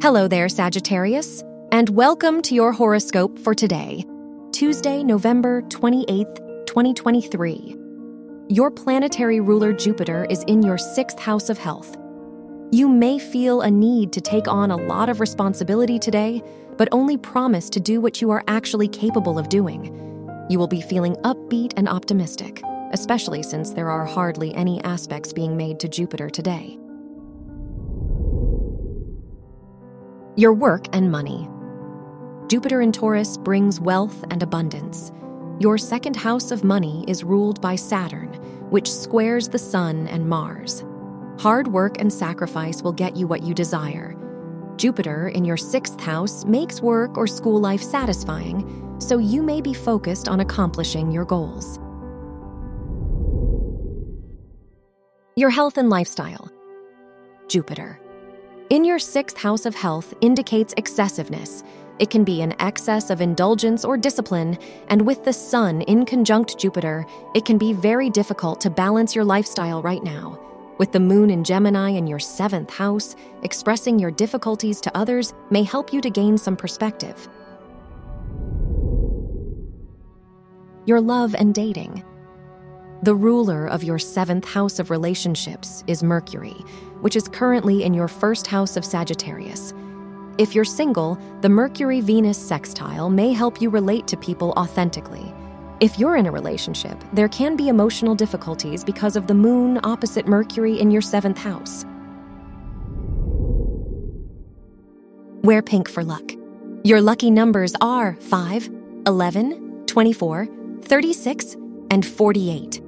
Hello there, Sagittarius, and welcome to your horoscope for today, Tuesday, November 28th, 2023. Your planetary ruler Jupiter is in your sixth house of health. You may feel a need to take on a lot of responsibility today, but only promise to do what you are actually capable of doing. You will be feeling upbeat and optimistic, especially since there are hardly any aspects being made to Jupiter today. Your work and money. Jupiter in Taurus brings wealth and abundance. Your second house of money is ruled by Saturn, which squares the Sun and Mars. Hard work and sacrifice will get you what you desire. Jupiter in your sixth house makes work or school life satisfying, so you may be focused on accomplishing your goals. Your health and lifestyle. Jupiter. In your sixth house of health indicates excessiveness. It can be an excess of indulgence or discipline, and with the Sun in conjunct Jupiter, it can be very difficult to balance your lifestyle right now. With the Moon in Gemini in your seventh house, expressing your difficulties to others may help you to gain some perspective. Your love and dating. The ruler of your seventh house of relationships is Mercury, which is currently in your first house of Sagittarius. If you're single, the Mercury Venus sextile may help you relate to people authentically. If you're in a relationship, there can be emotional difficulties because of the moon opposite Mercury in your seventh house. Wear pink for luck. Your lucky numbers are 5, 11, 24, 36, and 48.